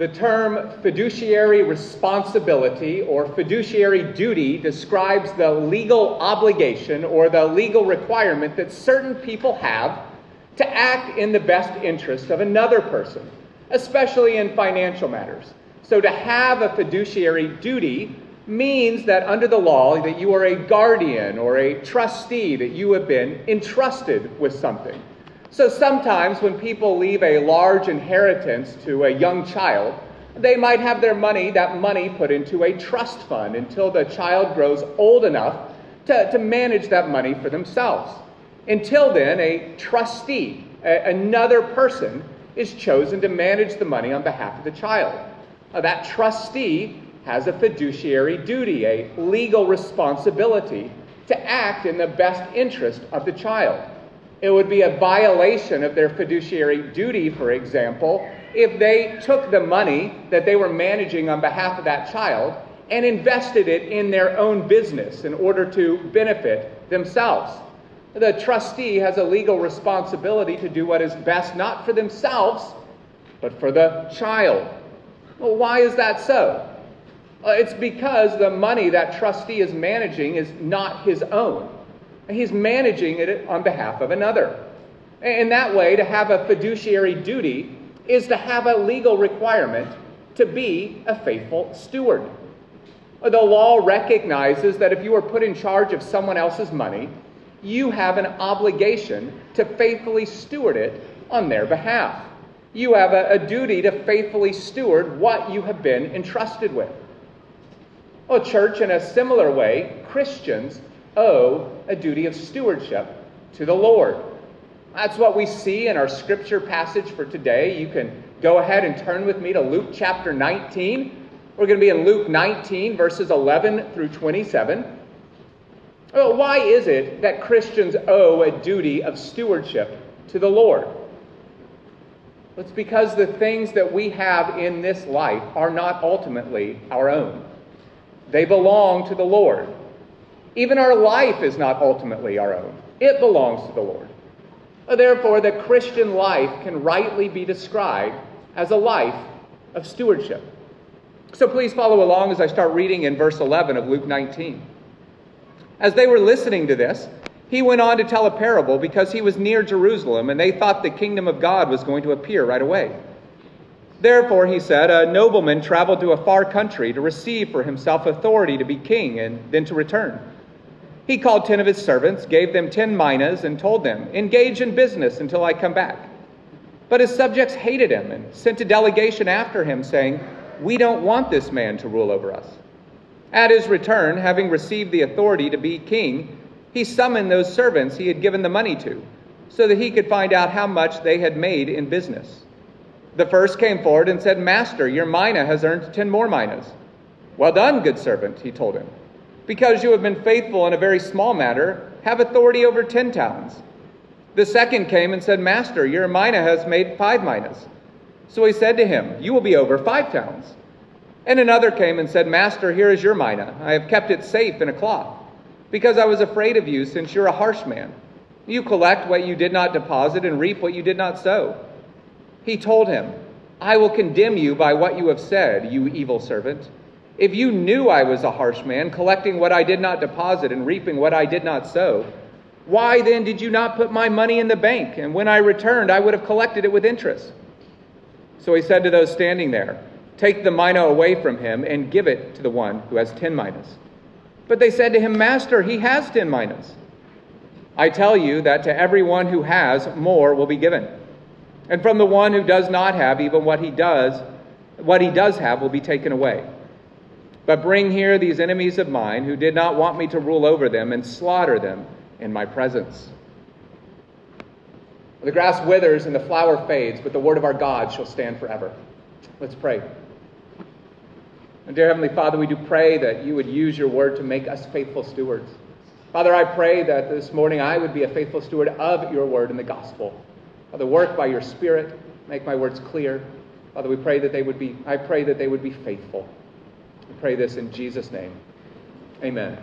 The term fiduciary responsibility or fiduciary duty describes the legal obligation or the legal requirement that certain people have to act in the best interest of another person, especially in financial matters. So to have a fiduciary duty means that under the law that you are a guardian or a trustee that you have been entrusted with something. So sometimes when people leave a large inheritance to a young child, they might have their money, that money, put into a trust fund until the child grows old enough to, to manage that money for themselves. Until then, a trustee, a, another person, is chosen to manage the money on behalf of the child. Now, that trustee has a fiduciary duty, a legal responsibility to act in the best interest of the child. It would be a violation of their fiduciary duty, for example, if they took the money that they were managing on behalf of that child and invested it in their own business in order to benefit themselves. The trustee has a legal responsibility to do what is best not for themselves, but for the child. Well, why is that so? It's because the money that trustee is managing is not his own. He's managing it on behalf of another. In that way, to have a fiduciary duty is to have a legal requirement to be a faithful steward. The law recognizes that if you are put in charge of someone else's money, you have an obligation to faithfully steward it on their behalf. You have a, a duty to faithfully steward what you have been entrusted with. Well, church, in a similar way, Christians owe a duty of stewardship to the Lord. That's what we see in our scripture passage for today. You can go ahead and turn with me to Luke chapter 19. We're going to be in Luke 19, verses 11 through 27. Well, why is it that Christians owe a duty of stewardship to the Lord? It's because the things that we have in this life are not ultimately our own. They belong to the Lord. Even our life is not ultimately our own, it belongs to the Lord. Therefore, the Christian life can rightly be described as a life of stewardship. So please follow along as I start reading in verse 11 of Luke 19. As they were listening to this, he went on to tell a parable because he was near Jerusalem and they thought the kingdom of God was going to appear right away. Therefore, he said, a nobleman traveled to a far country to receive for himself authority to be king and then to return. He called ten of his servants, gave them ten minas, and told them, Engage in business until I come back. But his subjects hated him and sent a delegation after him, saying, We don't want this man to rule over us. At his return, having received the authority to be king, he summoned those servants he had given the money to, so that he could find out how much they had made in business. The first came forward and said, Master, your mina has earned ten more minas. Well done, good servant, he told him. Because you have been faithful in a very small matter, have authority over ten talents. The second came and said, Master, your mina has made five minas. So he said to him, You will be over five talents. And another came and said, Master, here is your mina. I have kept it safe in a cloth, because I was afraid of you, since you're a harsh man. You collect what you did not deposit and reap what you did not sow. He told him, I will condemn you by what you have said, you evil servant. If you knew I was a harsh man, collecting what I did not deposit and reaping what I did not sow, why then did you not put my money in the bank? And when I returned, I would have collected it with interest. So he said to those standing there, Take the mina away from him and give it to the one who has ten minas. But they said to him, Master, he has ten minas. I tell you that to everyone who has, more will be given. And from the one who does not have, even what he does, what he does have will be taken away. But bring here these enemies of mine who did not want me to rule over them and slaughter them in my presence. The grass withers and the flower fades, but the word of our God shall stand forever. Let's pray. And dear Heavenly Father, we do pray that you would use your word to make us faithful stewards. Father, I pray that this morning I would be a faithful steward of your word in the gospel. Father, work by your spirit, make my words clear. Father, we pray that they would be, I pray that they would be faithful. We pray this in Jesus' name. Amen.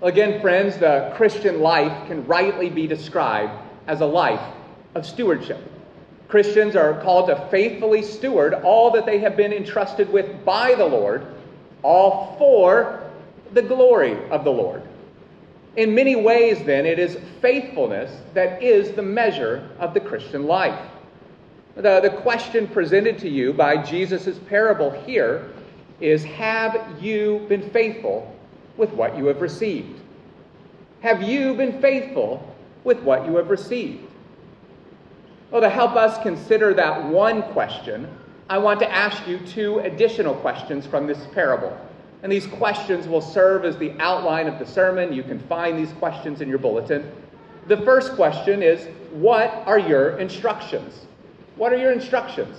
Again, friends, the Christian life can rightly be described as a life of stewardship. Christians are called to faithfully steward all that they have been entrusted with by the Lord, all for the glory of the Lord. In many ways, then, it is faithfulness that is the measure of the Christian life. The, the question presented to you by Jesus' parable here is Have you been faithful with what you have received? Have you been faithful with what you have received? Well, to help us consider that one question, I want to ask you two additional questions from this parable. And these questions will serve as the outline of the sermon. You can find these questions in your bulletin. The first question is What are your instructions? What are your instructions?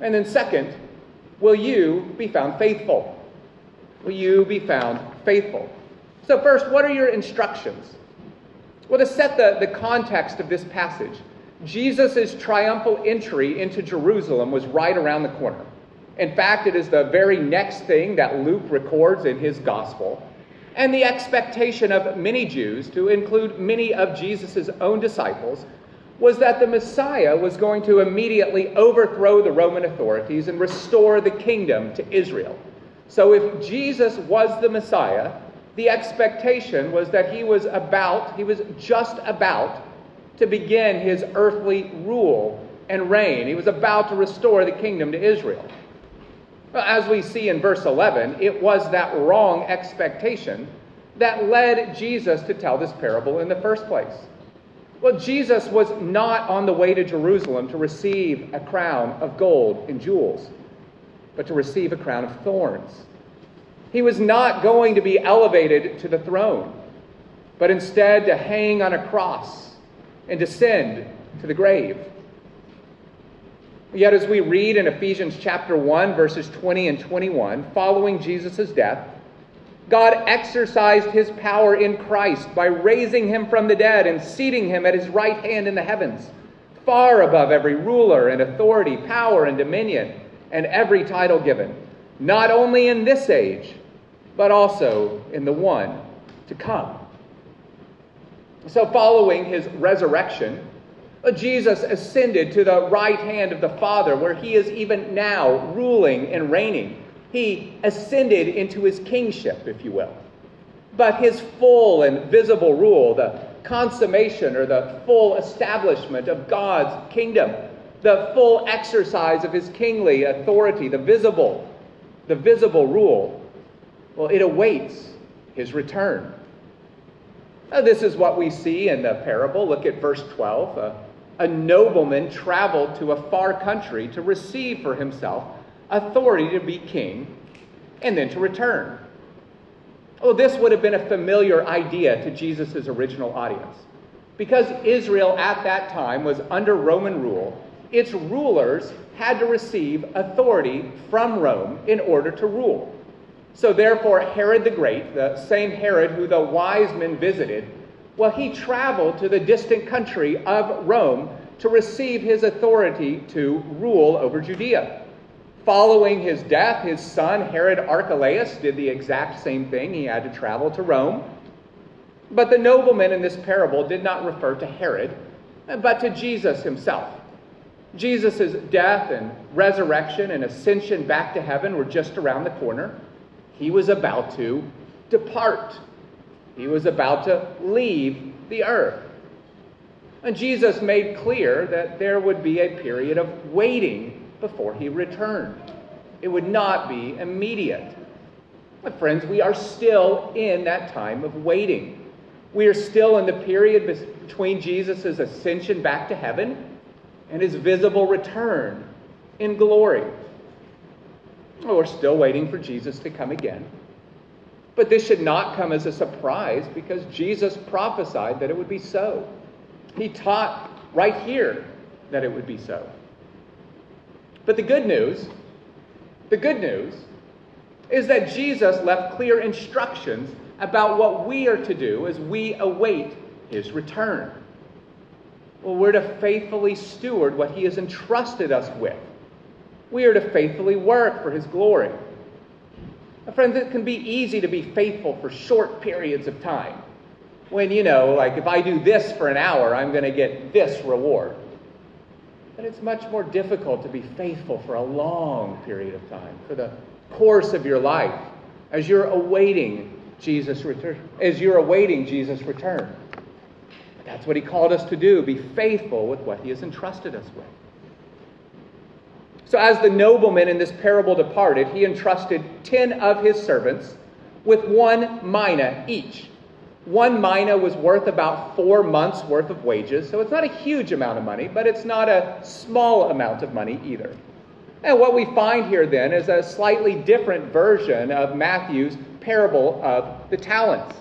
And then, second, will you be found faithful? Will you be found faithful? So, first, what are your instructions? Well, to set the, the context of this passage, Jesus' triumphal entry into Jerusalem was right around the corner. In fact, it is the very next thing that Luke records in his gospel. And the expectation of many Jews, to include many of Jesus' own disciples, was that the Messiah was going to immediately overthrow the Roman authorities and restore the kingdom to Israel. So, if Jesus was the Messiah, the expectation was that he was about, he was just about to begin his earthly rule and reign. He was about to restore the kingdom to Israel. As we see in verse 11, it was that wrong expectation that led Jesus to tell this parable in the first place. Well, Jesus was not on the way to Jerusalem to receive a crown of gold and jewels, but to receive a crown of thorns. He was not going to be elevated to the throne, but instead to hang on a cross and descend to the grave. Yet, as we read in Ephesians chapter 1, verses 20 and 21, following Jesus' death, God exercised his power in Christ by raising him from the dead and seating him at his right hand in the heavens, far above every ruler and authority, power and dominion, and every title given, not only in this age, but also in the one to come. So, following his resurrection, uh, Jesus ascended to the right hand of the Father, where he is even now ruling and reigning. He ascended into his kingship, if you will. But his full and visible rule, the consummation or the full establishment of God's kingdom, the full exercise of his kingly authority, the visible, the visible rule, well, it awaits his return. Now, this is what we see in the parable. Look at verse 12. Uh, a nobleman traveled to a far country to receive for himself authority to be king and then to return. Oh, this would have been a familiar idea to Jesus' original audience. Because Israel at that time was under Roman rule, its rulers had to receive authority from Rome in order to rule. So, therefore, Herod the Great, the same Herod who the wise men visited, well, he traveled to the distant country of Rome to receive his authority to rule over Judea. Following his death, his son Herod Archelaus did the exact same thing. He had to travel to Rome. But the nobleman in this parable did not refer to Herod, but to Jesus himself. Jesus' death and resurrection and ascension back to heaven were just around the corner. He was about to depart. He was about to leave the earth. And Jesus made clear that there would be a period of waiting before he returned. It would not be immediate. My friends, we are still in that time of waiting. We are still in the period between Jesus' ascension back to heaven and his visible return in glory. Oh, we're still waiting for Jesus to come again. But this should not come as a surprise because Jesus prophesied that it would be so. He taught right here that it would be so. But the good news, the good news, is that Jesus left clear instructions about what we are to do as we await his return. Well, we're to faithfully steward what he has entrusted us with. We are to faithfully work for his glory. Friends, it can be easy to be faithful for short periods of time. When, you know, like if I do this for an hour, I'm going to get this reward. But it's much more difficult to be faithful for a long period of time, for the course of your life, as you're awaiting Jesus' return, as you're awaiting Jesus' return. But that's what he called us to do, be faithful with what he has entrusted us with. So as the nobleman in this parable departed, he entrusted ten of his servants with one mina each. One mina was worth about four months' worth of wages, so it's not a huge amount of money, but it's not a small amount of money either. And what we find here then is a slightly different version of Matthew's parable of the talents.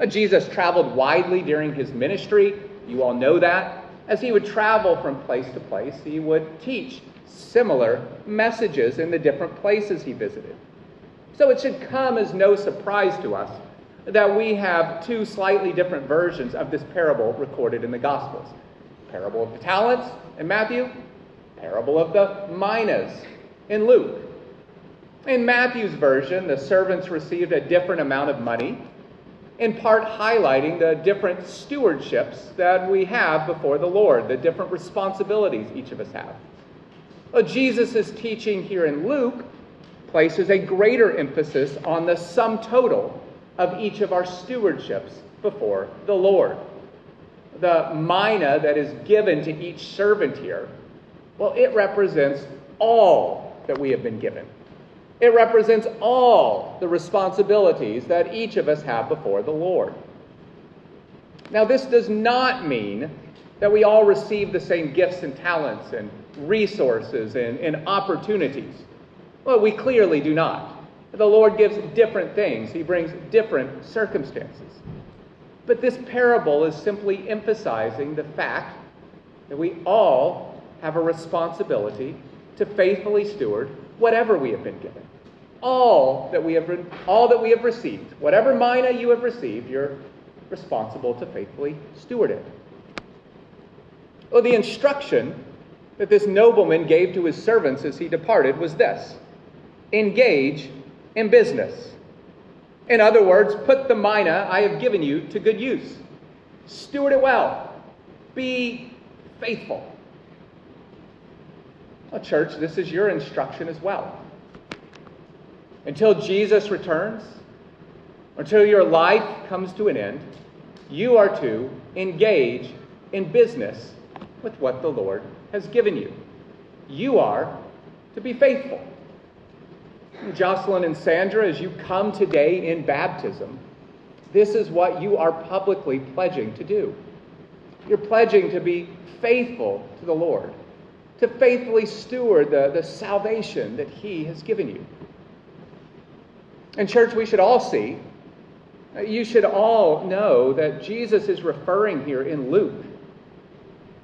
Uh, Jesus traveled widely during his ministry. You all know that. As he would travel from place to place, he would teach similar messages in the different places he visited. So it should come as no surprise to us that we have two slightly different versions of this parable recorded in the Gospels parable of the talents in Matthew, parable of the minas in Luke. In Matthew's version, the servants received a different amount of money, in part highlighting the different stewardships that we have before the Lord, the different responsibilities each of us have. Well, Jesus' teaching here in Luke places a greater emphasis on the sum total of each of our stewardships before the Lord. The mina that is given to each servant here, well, it represents all that we have been given. It represents all the responsibilities that each of us have before the Lord. Now, this does not mean that we all receive the same gifts and talents and resources and, and opportunities. Well, we clearly do not. The Lord gives different things, He brings different circumstances. But this parable is simply emphasizing the fact that we all have a responsibility to faithfully steward whatever we have been given. All that we have, all that we have received, whatever mina you have received, you're responsible to faithfully steward it. Well, the instruction that this nobleman gave to his servants as he departed was this engage in business. In other words, put the mina I have given you to good use. Steward it well. Be faithful. Well, church, this is your instruction as well. Until Jesus returns, until your life comes to an end, you are to engage in business with what the Lord has given you. You are to be faithful. Jocelyn and Sandra, as you come today in baptism, this is what you are publicly pledging to do. You're pledging to be faithful to the Lord, to faithfully steward the, the salvation that He has given you. And, church, we should all see, you should all know that Jesus is referring here in Luke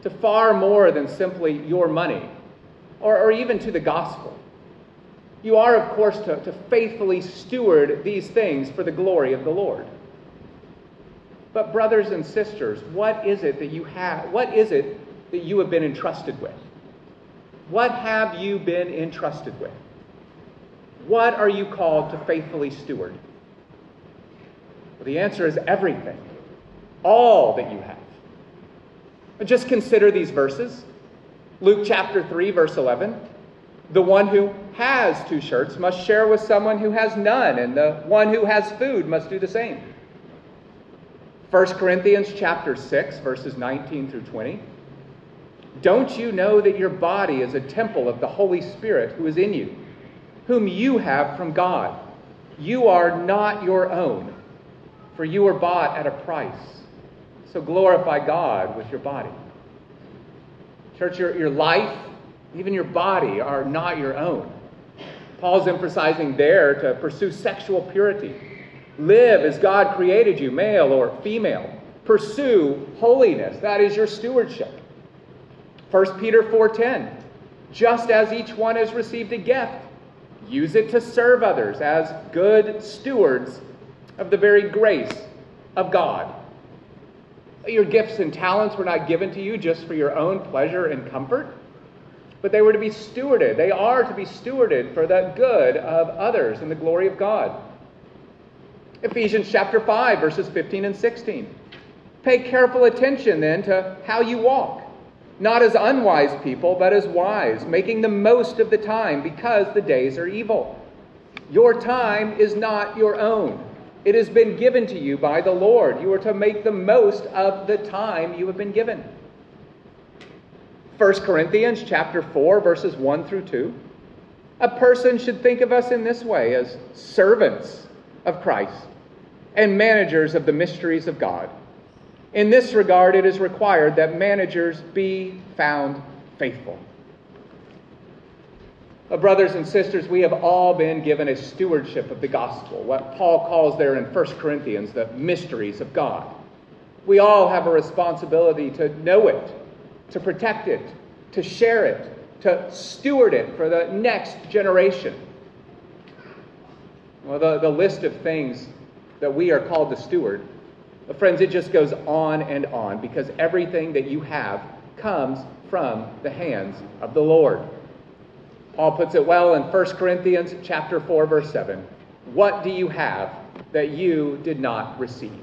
to far more than simply your money or, or even to the gospel. You are, of course, to, to faithfully steward these things for the glory of the Lord. But, brothers and sisters, what is it that you have? What is it that you have been entrusted with? What have you been entrusted with? What are you called to faithfully steward? Well, the answer is everything, all that you have. But just consider these verses Luke chapter 3, verse 11. The one who has two shirts must share with someone who has none, and the one who has food must do the same. 1 Corinthians chapter 6 verses 19 through 20. Don't you know that your body is a temple of the Holy Spirit who is in you, whom you have from God? You are not your own, for you were bought at a price. So glorify God with your body. Church, your, your life even your body, are not your own. Paul's emphasizing there to pursue sexual purity. Live as God created you, male or female. Pursue holiness. That is your stewardship. 1 Peter 4:10. Just as each one has received a gift, use it to serve others as good stewards of the very grace of God. Your gifts and talents were not given to you just for your own pleasure and comfort but they were to be stewarded. They are to be stewarded for the good of others and the glory of God. Ephesians chapter 5, verses 15 and 16. Pay careful attention then to how you walk, not as unwise people, but as wise, making the most of the time because the days are evil. Your time is not your own. It has been given to you by the Lord. You are to make the most of the time you have been given. 1 Corinthians chapter 4 verses 1 through 2. A person should think of us in this way as servants of Christ and managers of the mysteries of God. In this regard, it is required that managers be found faithful. Uh, brothers and sisters, we have all been given a stewardship of the gospel, what Paul calls there in 1 Corinthians the mysteries of God. We all have a responsibility to know it, to protect it, to share it, to steward it for the next generation. Well, the, the list of things that we are called to steward friends, it just goes on and on because everything that you have comes from the hands of the Lord. Paul puts it well in 1 Corinthians chapter 4 verse 7. What do you have that you did not receive?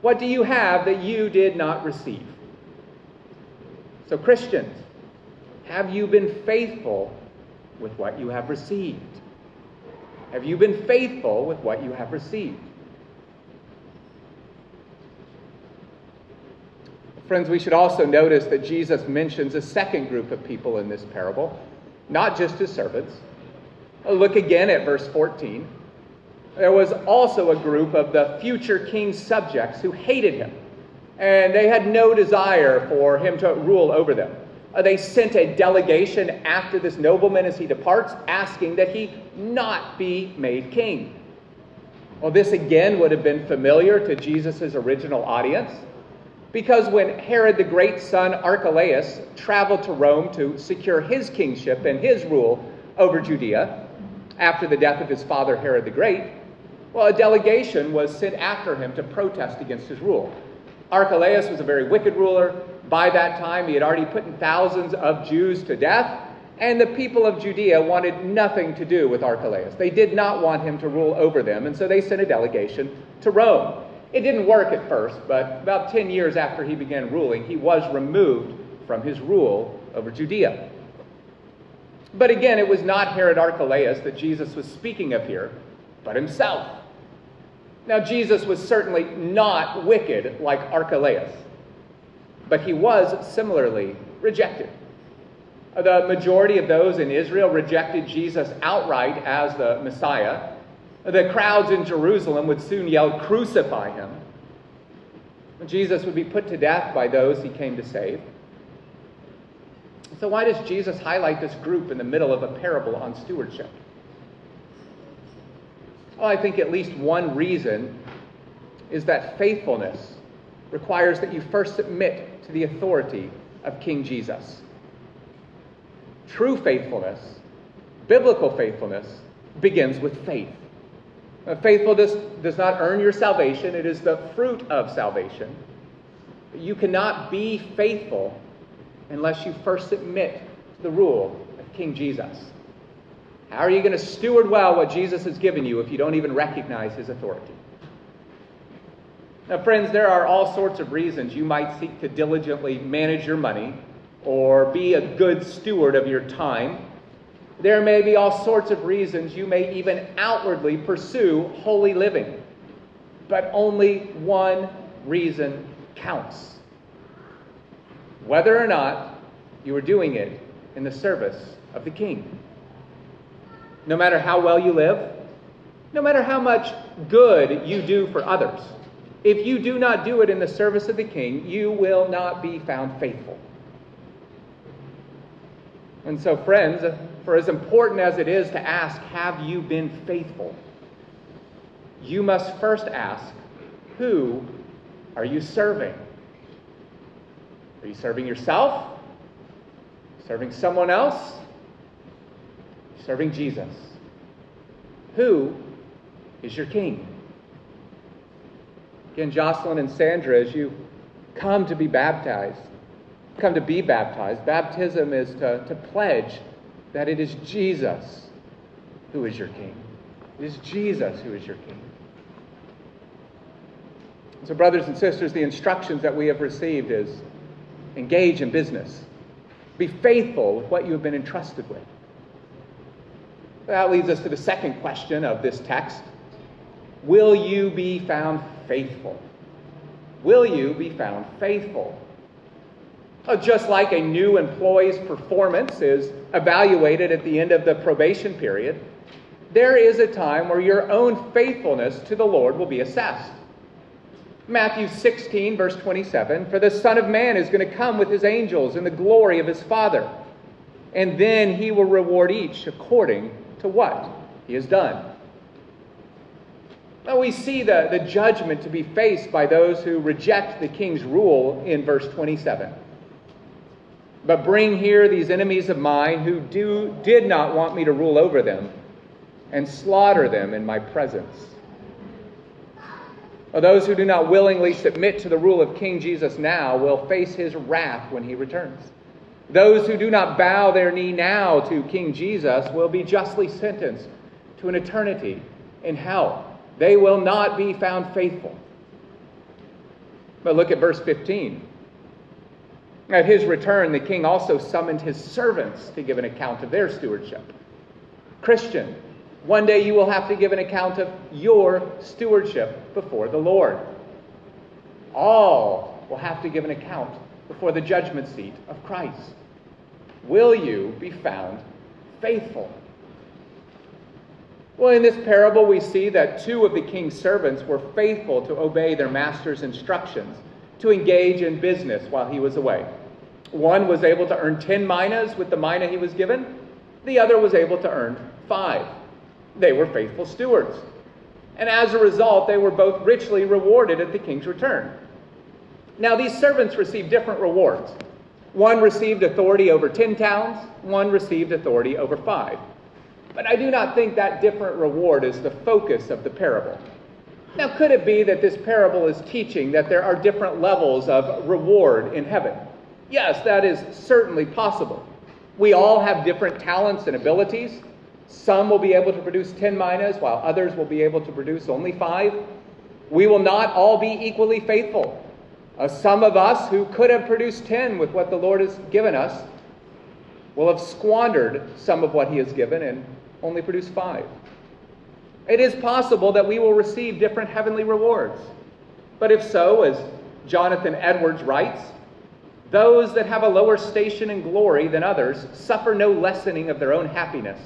What do you have that you did not receive? So Christians, have you been faithful with what you have received? Have you been faithful with what you have received? Friends, we should also notice that Jesus mentions a second group of people in this parable, not just his servants. Look again at verse 14. There was also a group of the future king's subjects who hated him, and they had no desire for him to rule over them. Uh, they sent a delegation after this nobleman as he departs, asking that he not be made king. Well, this again would have been familiar to Jesus' original audience. Because when Herod the Great's son Archelaus traveled to Rome to secure his kingship and his rule over Judea after the death of his father Herod the Great, well, a delegation was sent after him to protest against his rule. Archelaus was a very wicked ruler. By that time, he had already put thousands of Jews to death, and the people of Judea wanted nothing to do with Archelaus. They did not want him to rule over them, and so they sent a delegation to Rome. It didn't work at first, but about 10 years after he began ruling, he was removed from his rule over Judea. But again, it was not Herod Archelaus that Jesus was speaking of here, but himself. Now, Jesus was certainly not wicked like Archelaus, but he was similarly rejected. The majority of those in Israel rejected Jesus outright as the Messiah, the crowds in Jerusalem would soon yell, Crucify him. Jesus would be put to death by those he came to save. So, why does Jesus highlight this group in the middle of a parable on stewardship? Well, I think at least one reason is that faithfulness requires that you first submit to the authority of King Jesus. True faithfulness, biblical faithfulness, begins with faith. Faithfulness does not earn your salvation, it is the fruit of salvation. You cannot be faithful unless you first submit to the rule of King Jesus. How are you going to steward well what Jesus has given you if you don't even recognize his authority? Now, friends, there are all sorts of reasons you might seek to diligently manage your money or be a good steward of your time there may be all sorts of reasons you may even outwardly pursue holy living, but only one reason counts whether or not you are doing it in the service of the King. No matter how well you live, no matter how much good you do for others, if you do not do it in the service of the King, you will not be found faithful. And so, friends, for as important as it is to ask, Have you been faithful? You must first ask, Who are you serving? Are you serving yourself? Serving someone else? Serving Jesus? Who is your king? Again, Jocelyn and Sandra, as you come to be baptized, come to be baptized. Baptism is to, to pledge that it is Jesus who is your king. It is Jesus who is your king. So, brothers and sisters, the instructions that we have received is engage in business, Be faithful with what you have been entrusted with. That leads us to the second question of this text Will you be found faithful? Will you be found faithful? Uh, just like a new employee's performance is evaluated at the end of the probation period, there is a time where your own faithfulness to the Lord will be assessed. Matthew 16, verse 27 For the Son of Man is going to come with his angels in the glory of his Father, and then he will reward each according to what he has done. Now we see the, the judgment to be faced by those who reject the king's rule in verse 27. But bring here these enemies of mine who do, did not want me to rule over them, and slaughter them in my presence. Or those who do not willingly submit to the rule of King Jesus now will face his wrath when he returns. Those who do not bow their knee now to King Jesus will be justly sentenced to an eternity in hell. They will not be found faithful. But look at verse 15. At his return, the king also summoned his servants to give an account of their stewardship. Christian, one day you will have to give an account of your stewardship before the Lord. All will have to give an account before the judgment seat of Christ. Will you be found faithful? Well, in this parable, we see that two of the king's servants were faithful to obey their master's instructions to engage in business while he was away. One was able to earn 10 minas with the mina he was given, the other was able to earn five. They were faithful stewards. And as a result, they were both richly rewarded at the king's return. Now, these servants received different rewards. One received authority over 10 towns, one received authority over five. But I do not think that different reward is the focus of the parable. Now, could it be that this parable is teaching that there are different levels of reward in heaven? Yes, that is certainly possible. We all have different talents and abilities. Some will be able to produce 10 minas, while others will be able to produce only five. We will not all be equally faithful. Uh, some of us who could have produced 10 with what the Lord has given us will have squandered some of what He has given and only produced five. It is possible that we will receive different heavenly rewards. But if so, as Jonathan Edwards writes, those that have a lower station in glory than others suffer no lessening of their own happiness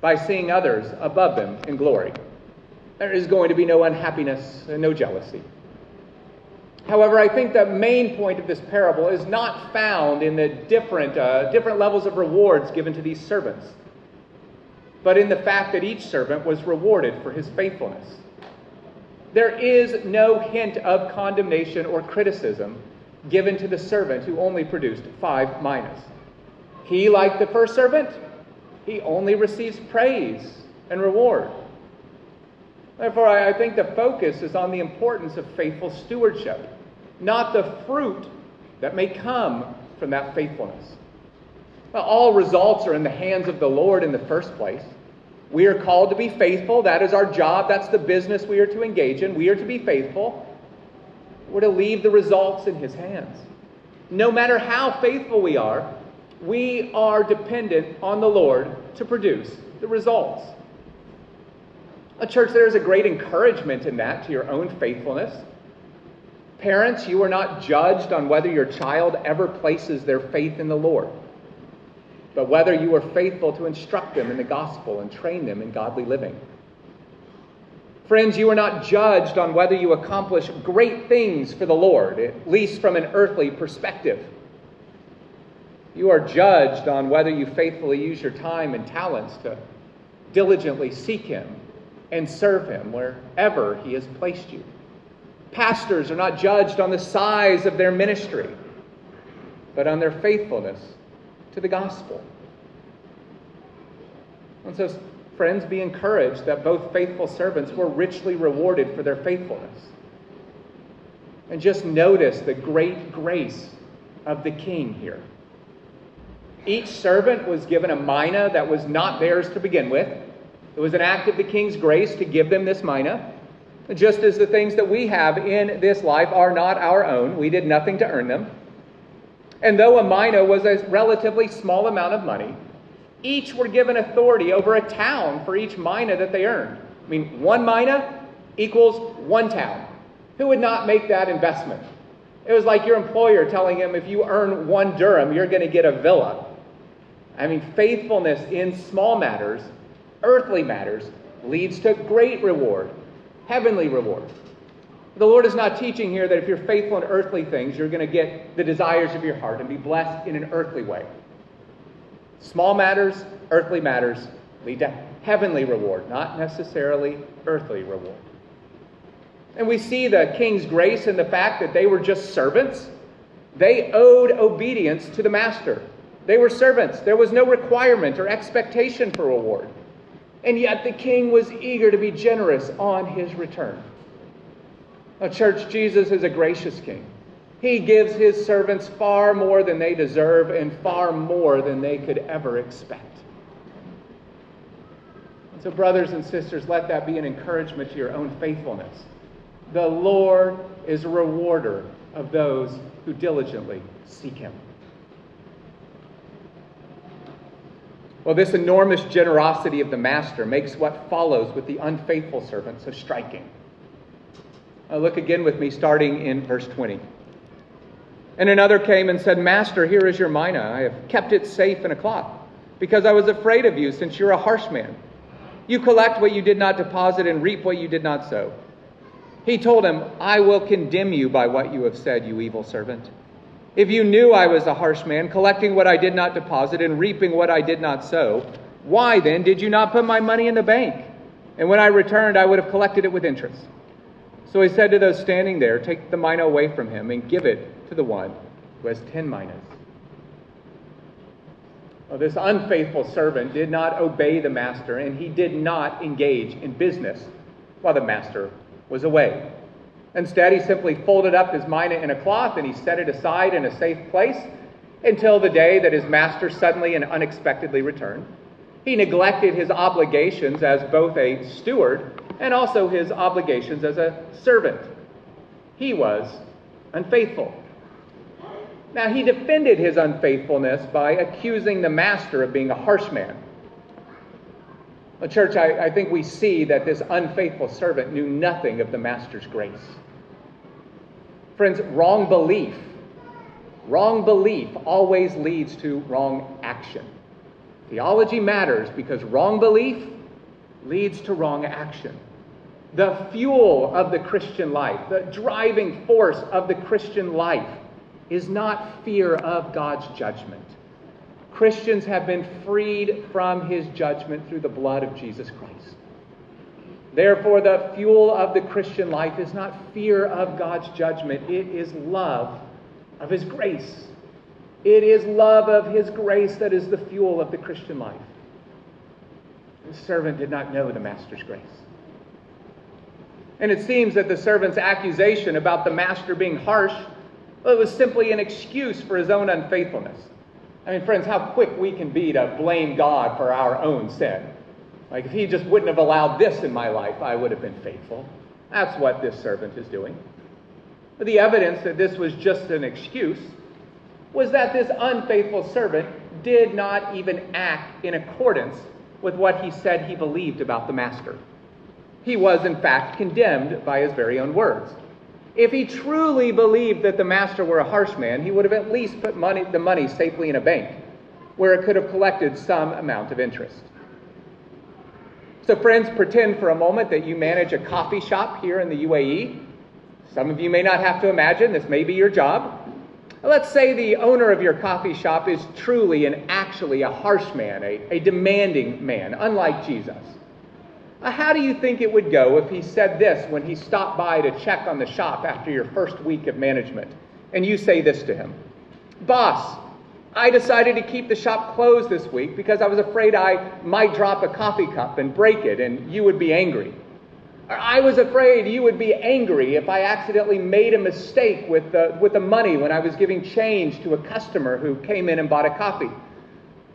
by seeing others above them in glory. There is going to be no unhappiness and no jealousy. However, I think the main point of this parable is not found in the different, uh, different levels of rewards given to these servants but in the fact that each servant was rewarded for his faithfulness. There is no hint of condemnation or criticism given to the servant who only produced five minas. He, like the first servant, he only receives praise and reward. Therefore, I think the focus is on the importance of faithful stewardship, not the fruit that may come from that faithfulness. All results are in the hands of the Lord in the first place. We are called to be faithful. That is our job. That's the business we are to engage in. We are to be faithful. We're to leave the results in His hands. No matter how faithful we are, we are dependent on the Lord to produce the results. A church, there is a great encouragement in that to your own faithfulness. Parents, you are not judged on whether your child ever places their faith in the Lord but whether you are faithful to instruct them in the gospel and train them in godly living. Friends, you are not judged on whether you accomplish great things for the Lord, at least from an earthly perspective. You are judged on whether you faithfully use your time and talents to diligently seek Him and serve Him wherever He has placed you. Pastors are not judged on the size of their ministry, but on their faithfulness to the gospel. And so, friends, be encouraged that both faithful servants were richly rewarded for their faithfulness. And just notice the great grace of the king here. Each servant was given a mina that was not theirs to begin with. It was an act of the king's grace to give them this mina. Just as the things that we have in this life are not our own, we did nothing to earn them. And though a mina was a relatively small amount of money, each were given authority over a town for each mina that they earned. I mean, one mina equals one town. Who would not make that investment? It was like your employer telling him if you earn one dirham, you're going to get a villa. I mean, faithfulness in small matters, earthly matters, leads to great reward, heavenly reward. The Lord is not teaching here that if you're faithful in earthly things, you're going to get the desires of your heart and be blessed in an earthly way. Small matters, earthly matters lead to heavenly reward, not necessarily earthly reward. And we see the king's grace in the fact that they were just servants. They owed obedience to the master. They were servants. There was no requirement or expectation for reward. And yet the king was eager to be generous on his return. Now, church, Jesus is a gracious king. He gives his servants far more than they deserve and far more than they could ever expect. And so, brothers and sisters, let that be an encouragement to your own faithfulness. The Lord is a rewarder of those who diligently seek him. Well, this enormous generosity of the master makes what follows with the unfaithful servant so striking. Now look again with me, starting in verse 20. And another came and said, Master, here is your mina. I have kept it safe in a cloth, because I was afraid of you, since you're a harsh man. You collect what you did not deposit and reap what you did not sow. He told him, I will condemn you by what you have said, you evil servant. If you knew I was a harsh man, collecting what I did not deposit and reaping what I did not sow, why then did you not put my money in the bank? And when I returned, I would have collected it with interest. So he said to those standing there, Take the mina away from him and give it to the one who has ten minas. Well, this unfaithful servant did not obey the master, and he did not engage in business while the master was away. Instead, he simply folded up his mina in a cloth and he set it aside in a safe place until the day that his master suddenly and unexpectedly returned. He neglected his obligations as both a steward and also his obligations as a servant. He was unfaithful. Now, he defended his unfaithfulness by accusing the master of being a harsh man. Well, church, I, I think we see that this unfaithful servant knew nothing of the master's grace. Friends, wrong belief, wrong belief always leads to wrong action. Theology matters because wrong belief leads to wrong action. The fuel of the Christian life, the driving force of the Christian life, is not fear of God's judgment. Christians have been freed from his judgment through the blood of Jesus Christ. Therefore, the fuel of the Christian life is not fear of God's judgment, it is love of his grace. It is love of his grace that is the fuel of the Christian life. The servant did not know the master's grace. And it seems that the servant's accusation about the master being harsh well, it was simply an excuse for his own unfaithfulness. I mean, friends, how quick we can be to blame God for our own sin. Like, if he just wouldn't have allowed this in my life, I would have been faithful. That's what this servant is doing. But the evidence that this was just an excuse was that this unfaithful servant did not even act in accordance with what he said he believed about the master. He was, in fact, condemned by his very own words. If he truly believed that the master were a harsh man, he would have at least put money, the money safely in a bank where it could have collected some amount of interest. So, friends, pretend for a moment that you manage a coffee shop here in the UAE. Some of you may not have to imagine, this may be your job. Let's say the owner of your coffee shop is truly and actually a harsh man, a, a demanding man, unlike Jesus. Uh, how do you think it would go if he said this when he stopped by to check on the shop after your first week of management? And you say this to him Boss, I decided to keep the shop closed this week because I was afraid I might drop a coffee cup and break it and you would be angry. Or I was afraid you would be angry if I accidentally made a mistake with the, with the money when I was giving change to a customer who came in and bought a coffee.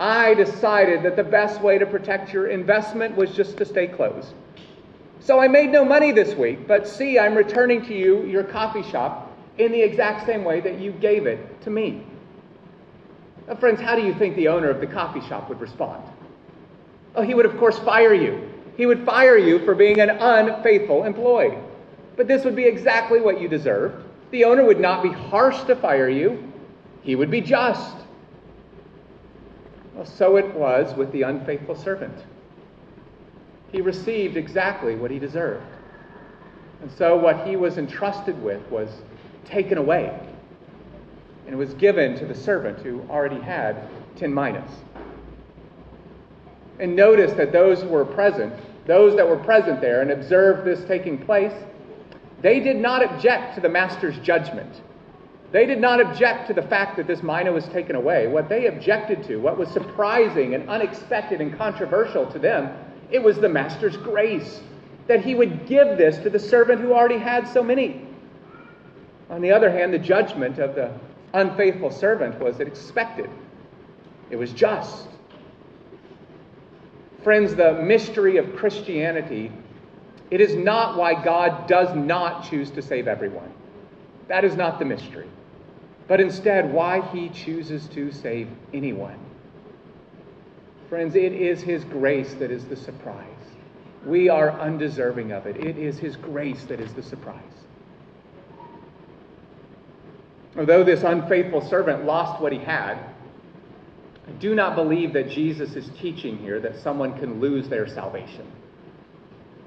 I decided that the best way to protect your investment was just to stay closed. So I made no money this week, but see, I'm returning to you your coffee shop in the exact same way that you gave it to me. Now, friends, how do you think the owner of the coffee shop would respond? Oh, he would, of course, fire you. He would fire you for being an unfaithful employee. But this would be exactly what you deserved. The owner would not be harsh to fire you, he would be just. Well, so it was with the unfaithful servant. He received exactly what he deserved. And so what he was entrusted with was taken away and was given to the servant who already had 10 minas. And notice that those who were present, those that were present there and observed this taking place, they did not object to the master's judgment. They did not object to the fact that this mina was taken away. What they objected to, what was surprising and unexpected and controversial to them, it was the master's grace that he would give this to the servant who already had so many. On the other hand, the judgment of the unfaithful servant was expected, it was just. Friends, the mystery of Christianity, it is not why God does not choose to save everyone. That is not the mystery but instead why he chooses to save anyone. Friends, it is his grace that is the surprise. We are undeserving of it. It is his grace that is the surprise. Although this unfaithful servant lost what he had, I do not believe that Jesus is teaching here that someone can lose their salvation.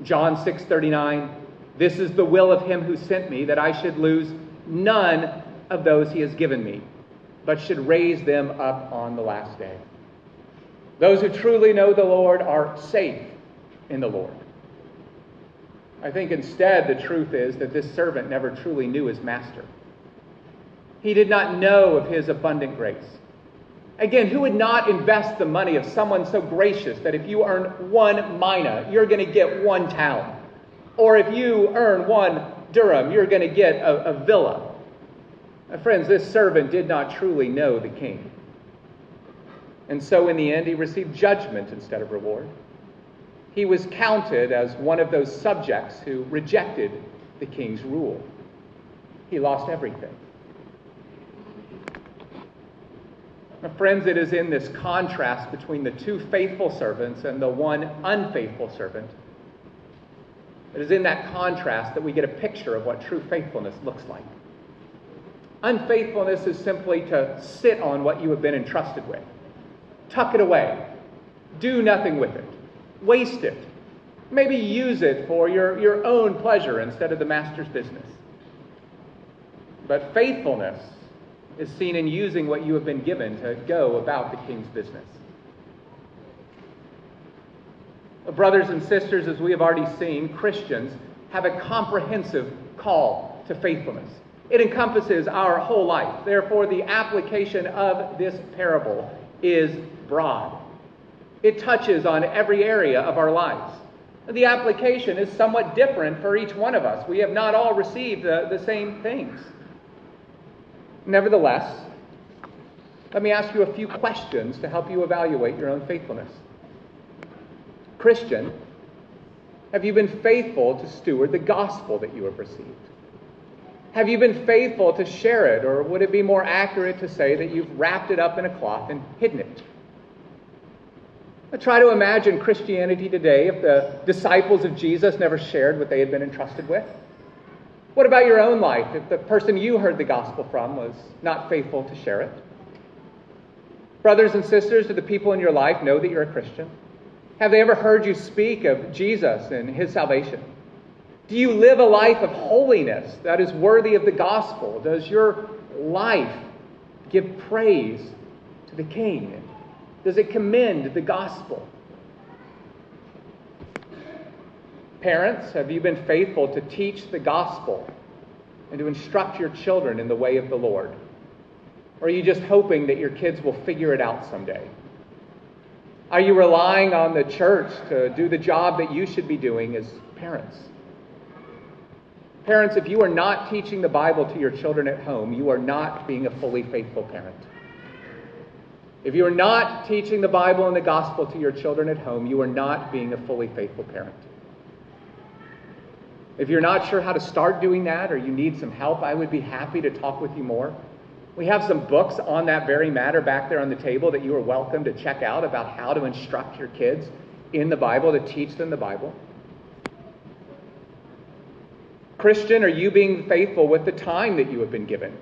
John 6:39 This is the will of him who sent me that I should lose none of those he has given me, but should raise them up on the last day. Those who truly know the Lord are safe in the Lord. I think instead the truth is that this servant never truly knew his master. He did not know of his abundant grace. Again, who would not invest the money of someone so gracious that if you earn one mina, you're going to get one town? Or if you earn one dirham, you're going to get a, a villa? My friends, this servant did not truly know the king. And so in the end, he received judgment instead of reward. He was counted as one of those subjects who rejected the king's rule. He lost everything. My friends, it is in this contrast between the two faithful servants and the one unfaithful servant. It is in that contrast that we get a picture of what true faithfulness looks like. Unfaithfulness is simply to sit on what you have been entrusted with, tuck it away, do nothing with it, waste it, maybe use it for your, your own pleasure instead of the master's business. But faithfulness is seen in using what you have been given to go about the king's business. Brothers and sisters, as we have already seen, Christians have a comprehensive call to faithfulness. It encompasses our whole life. Therefore, the application of this parable is broad. It touches on every area of our lives. The application is somewhat different for each one of us. We have not all received the, the same things. Nevertheless, let me ask you a few questions to help you evaluate your own faithfulness. Christian, have you been faithful to steward the gospel that you have received? Have you been faithful to share it, or would it be more accurate to say that you've wrapped it up in a cloth and hidden it? I try to imagine Christianity today if the disciples of Jesus never shared what they had been entrusted with. What about your own life if the person you heard the gospel from was not faithful to share it? Brothers and sisters, do the people in your life know that you're a Christian? Have they ever heard you speak of Jesus and his salvation? Do you live a life of holiness that is worthy of the gospel? Does your life give praise to the King? Does it commend the gospel? Parents, have you been faithful to teach the gospel and to instruct your children in the way of the Lord? Or are you just hoping that your kids will figure it out someday? Are you relying on the church to do the job that you should be doing as parents? Parents, if you are not teaching the Bible to your children at home, you are not being a fully faithful parent. If you are not teaching the Bible and the gospel to your children at home, you are not being a fully faithful parent. If you're not sure how to start doing that or you need some help, I would be happy to talk with you more. We have some books on that very matter back there on the table that you are welcome to check out about how to instruct your kids in the Bible, to teach them the Bible. Christian, are you being faithful with the time that you have been given?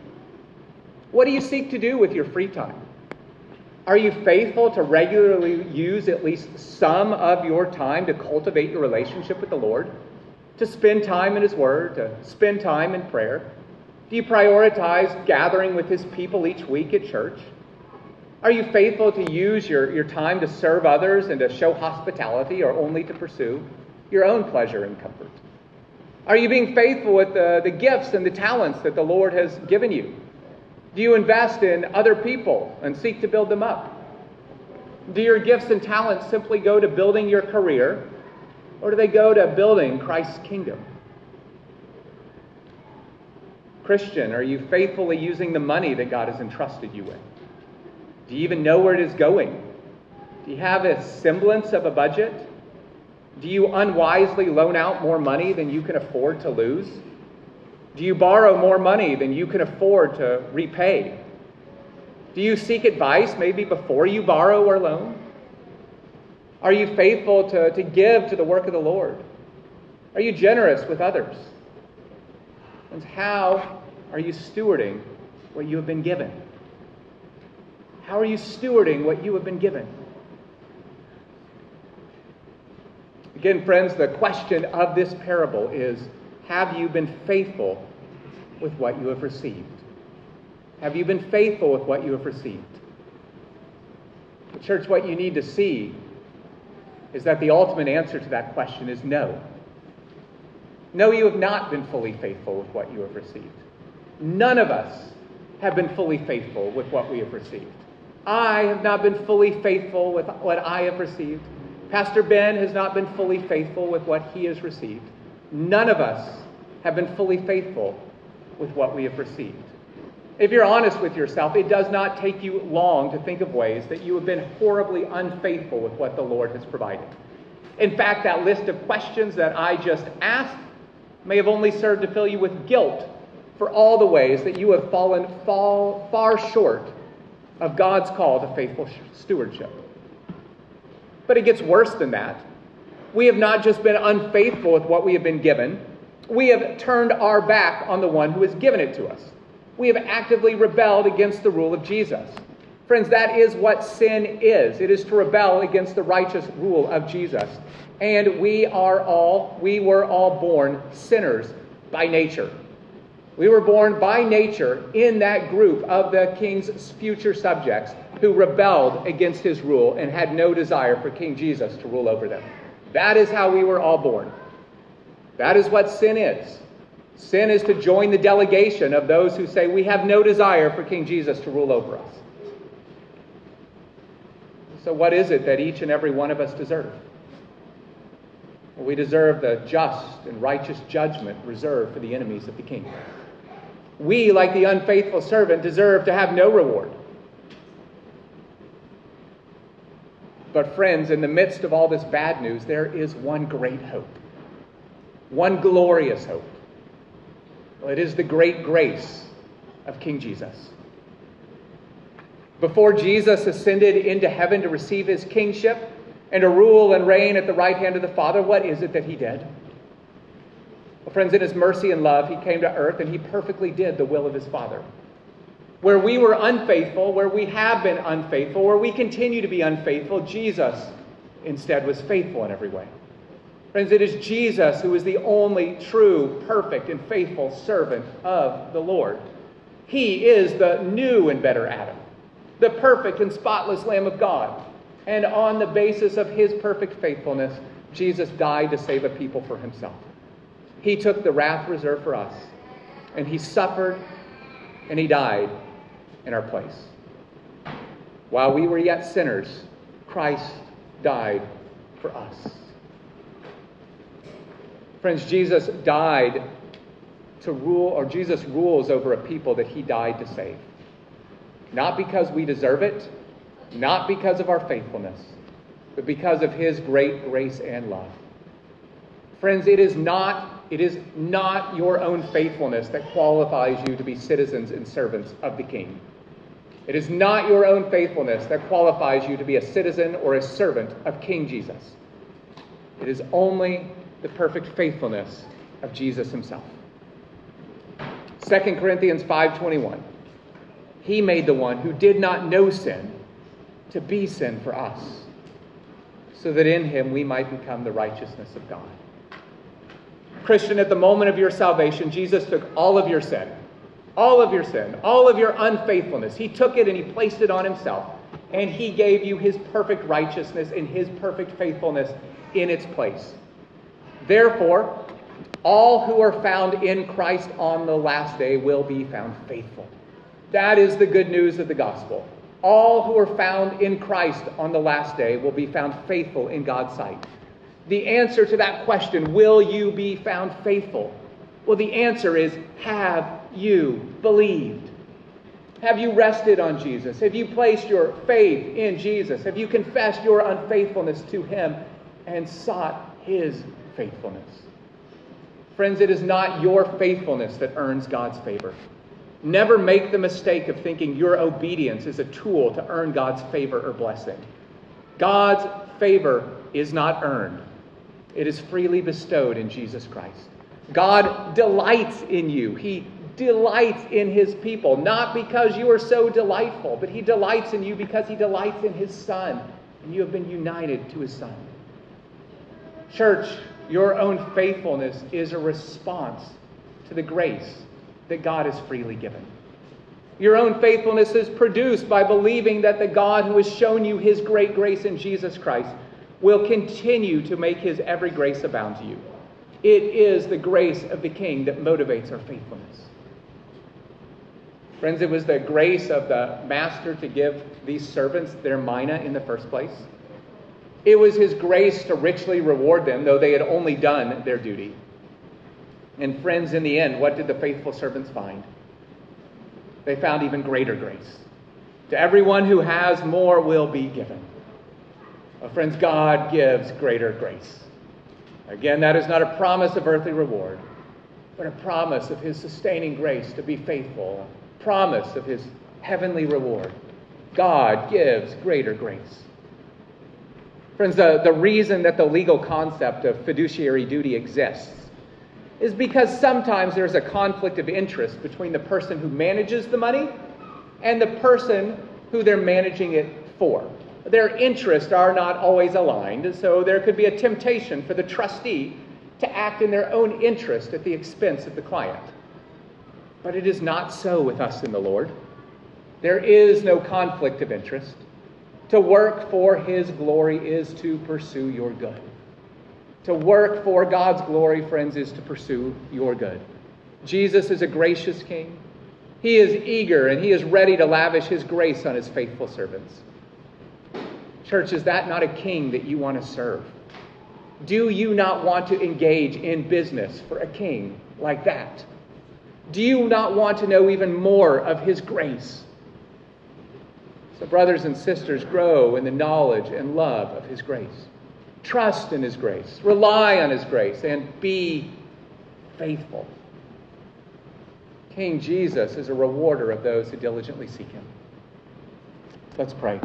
What do you seek to do with your free time? Are you faithful to regularly use at least some of your time to cultivate your relationship with the Lord? To spend time in His Word, to spend time in prayer? Do you prioritize gathering with His people each week at church? Are you faithful to use your, your time to serve others and to show hospitality or only to pursue your own pleasure and comfort? Are you being faithful with the, the gifts and the talents that the Lord has given you? Do you invest in other people and seek to build them up? Do your gifts and talents simply go to building your career, or do they go to building Christ's kingdom? Christian, are you faithfully using the money that God has entrusted you with? Do you even know where it is going? Do you have a semblance of a budget? Do you unwisely loan out more money than you can afford to lose? Do you borrow more money than you can afford to repay? Do you seek advice maybe before you borrow or loan? Are you faithful to, to give to the work of the Lord? Are you generous with others? And how are you stewarding what you have been given? How are you stewarding what you have been given? Again, friends, the question of this parable is Have you been faithful with what you have received? Have you been faithful with what you have received? Church, what you need to see is that the ultimate answer to that question is no. No, you have not been fully faithful with what you have received. None of us have been fully faithful with what we have received. I have not been fully faithful with what I have received. Pastor Ben has not been fully faithful with what he has received. None of us have been fully faithful with what we have received. If you're honest with yourself, it does not take you long to think of ways that you have been horribly unfaithful with what the Lord has provided. In fact, that list of questions that I just asked may have only served to fill you with guilt for all the ways that you have fallen fall, far short of God's call to faithful stewardship. But it gets worse than that. We have not just been unfaithful with what we have been given, we have turned our back on the one who has given it to us. We have actively rebelled against the rule of Jesus. Friends, that is what sin is. It is to rebel against the righteous rule of Jesus. And we are all, we were all born sinners by nature. We were born by nature in that group of the king's future subjects who rebelled against his rule and had no desire for King Jesus to rule over them. That is how we were all born. That is what sin is. Sin is to join the delegation of those who say, We have no desire for King Jesus to rule over us. So, what is it that each and every one of us deserve? Well, we deserve the just and righteous judgment reserved for the enemies of the king. We, like the unfaithful servant, deserve to have no reward. But, friends, in the midst of all this bad news, there is one great hope, one glorious hope. Well, it is the great grace of King Jesus. Before Jesus ascended into heaven to receive his kingship and to rule and reign at the right hand of the Father, what is it that he did? Well, friends, in his mercy and love, he came to earth and he perfectly did the will of his Father. Where we were unfaithful, where we have been unfaithful, where we continue to be unfaithful, Jesus instead was faithful in every way. Friends, it is Jesus who is the only true, perfect, and faithful servant of the Lord. He is the new and better Adam, the perfect and spotless Lamb of God. And on the basis of his perfect faithfulness, Jesus died to save a people for himself. He took the wrath reserved for us, and he suffered and he died in our place. While we were yet sinners, Christ died for us. Friends, Jesus died to rule, or Jesus rules over a people that he died to save. Not because we deserve it, not because of our faithfulness, but because of his great grace and love. Friends, it is not It is not your own faithfulness that qualifies you to be citizens and servants of the King. It is not your own faithfulness that qualifies you to be a citizen or a servant of King Jesus. It is only the perfect faithfulness of Jesus himself. 2 Corinthians 5:21 He made the one who did not know sin to be sin for us so that in him we might become the righteousness of God. Christian, at the moment of your salvation, Jesus took all of your sin, all of your sin, all of your unfaithfulness. He took it and he placed it on himself. And he gave you his perfect righteousness and his perfect faithfulness in its place. Therefore, all who are found in Christ on the last day will be found faithful. That is the good news of the gospel. All who are found in Christ on the last day will be found faithful in God's sight. The answer to that question, will you be found faithful? Well, the answer is, have you believed? Have you rested on Jesus? Have you placed your faith in Jesus? Have you confessed your unfaithfulness to Him and sought His faithfulness? Friends, it is not your faithfulness that earns God's favor. Never make the mistake of thinking your obedience is a tool to earn God's favor or blessing. God's favor is not earned, it is freely bestowed in Jesus Christ. God delights in you. He delights in his people, not because you are so delightful, but he delights in you because he delights in his Son, and you have been united to his Son. Church, your own faithfulness is a response to the grace that God has freely given. Your own faithfulness is produced by believing that the God who has shown you his great grace in Jesus Christ will continue to make his every grace abound to you. It is the grace of the King that motivates our faithfulness. Friends, it was the grace of the master to give these servants their mina in the first place. It was his grace to richly reward them, though they had only done their duty. And friends, in the end, what did the faithful servants find? They found even greater grace. To everyone who has, more will be given. Friends, God gives greater grace. Again, that is not a promise of earthly reward, but a promise of his sustaining grace to be faithful, a promise of his heavenly reward. God gives greater grace. Friends, the, the reason that the legal concept of fiduciary duty exists is because sometimes there's a conflict of interest between the person who manages the money and the person who they're managing it for. Their interests are not always aligned, so there could be a temptation for the trustee to act in their own interest at the expense of the client. But it is not so with us in the Lord. There is no conflict of interest. To work for His glory is to pursue your good. To work for God's glory, friends, is to pursue your good. Jesus is a gracious king. He is eager and he is ready to lavish his grace on his faithful servants. Church, is that not a king that you want to serve? Do you not want to engage in business for a king like that? Do you not want to know even more of his grace? So, brothers and sisters, grow in the knowledge and love of his grace. Trust in His grace, rely on His grace, and be faithful. King Jesus is a rewarder of those who diligently seek Him. Let's pray.